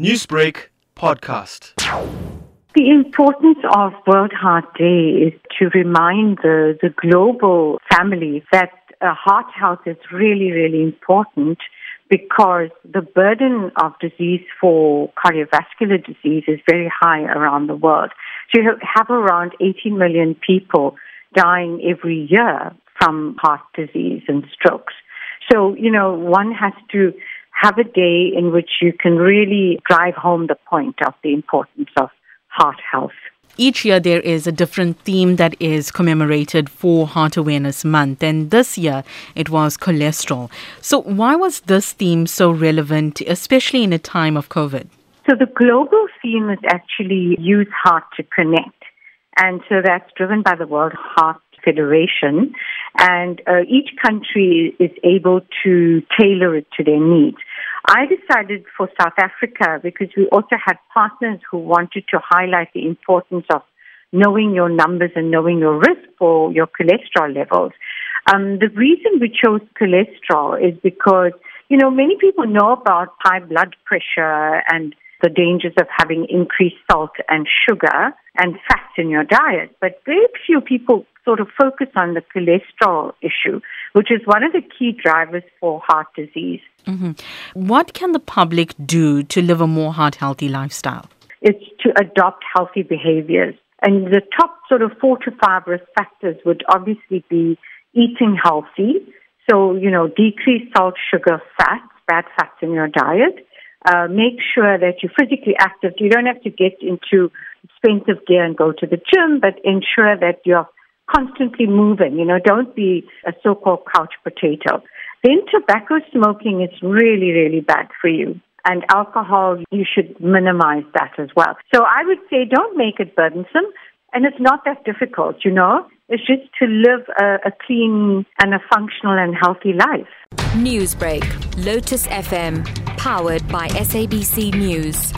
Newsbreak podcast. The importance of World Heart Day is to remind the, the global family that uh, heart health is really, really important because the burden of disease for cardiovascular disease is very high around the world. So you have around 18 million people dying every year from heart disease and strokes. So, you know, one has to have a day in which you can really drive home the point of the importance of heart health. Each year, there is a different theme that is commemorated for Heart Awareness Month, and this year it was cholesterol. So, why was this theme so relevant, especially in a time of COVID? So, the global theme is actually use heart to connect. And so that's driven by the World Heart Federation. And uh, each country is able to tailor it to their needs. I decided for South Africa because we also had partners who wanted to highlight the importance of knowing your numbers and knowing your risk for your cholesterol levels. Um, the reason we chose cholesterol is because, you know, many people know about high blood pressure and the dangers of having increased salt and sugar and fats in your diet. But very few people sort of focus on the cholesterol issue, which is one of the key drivers for heart disease. Mm-hmm. What can the public do to live a more heart healthy lifestyle? It's to adopt healthy behaviors. And the top sort of four to five risk factors would obviously be eating healthy. So, you know, decrease salt, sugar, fats, bad fats in your diet uh, make sure that you're physically active. You don't have to get into expensive gear and go to the gym, but ensure that you're constantly moving. You know, don't be a so-called couch potato. Then tobacco smoking is really, really bad for you. And alcohol, you should minimize that as well. So I would say don't make it burdensome. And it's not that difficult, you know. It's just to live a, a clean and a functional and healthy life. Newsbreak, Lotus FM, powered by SABC News.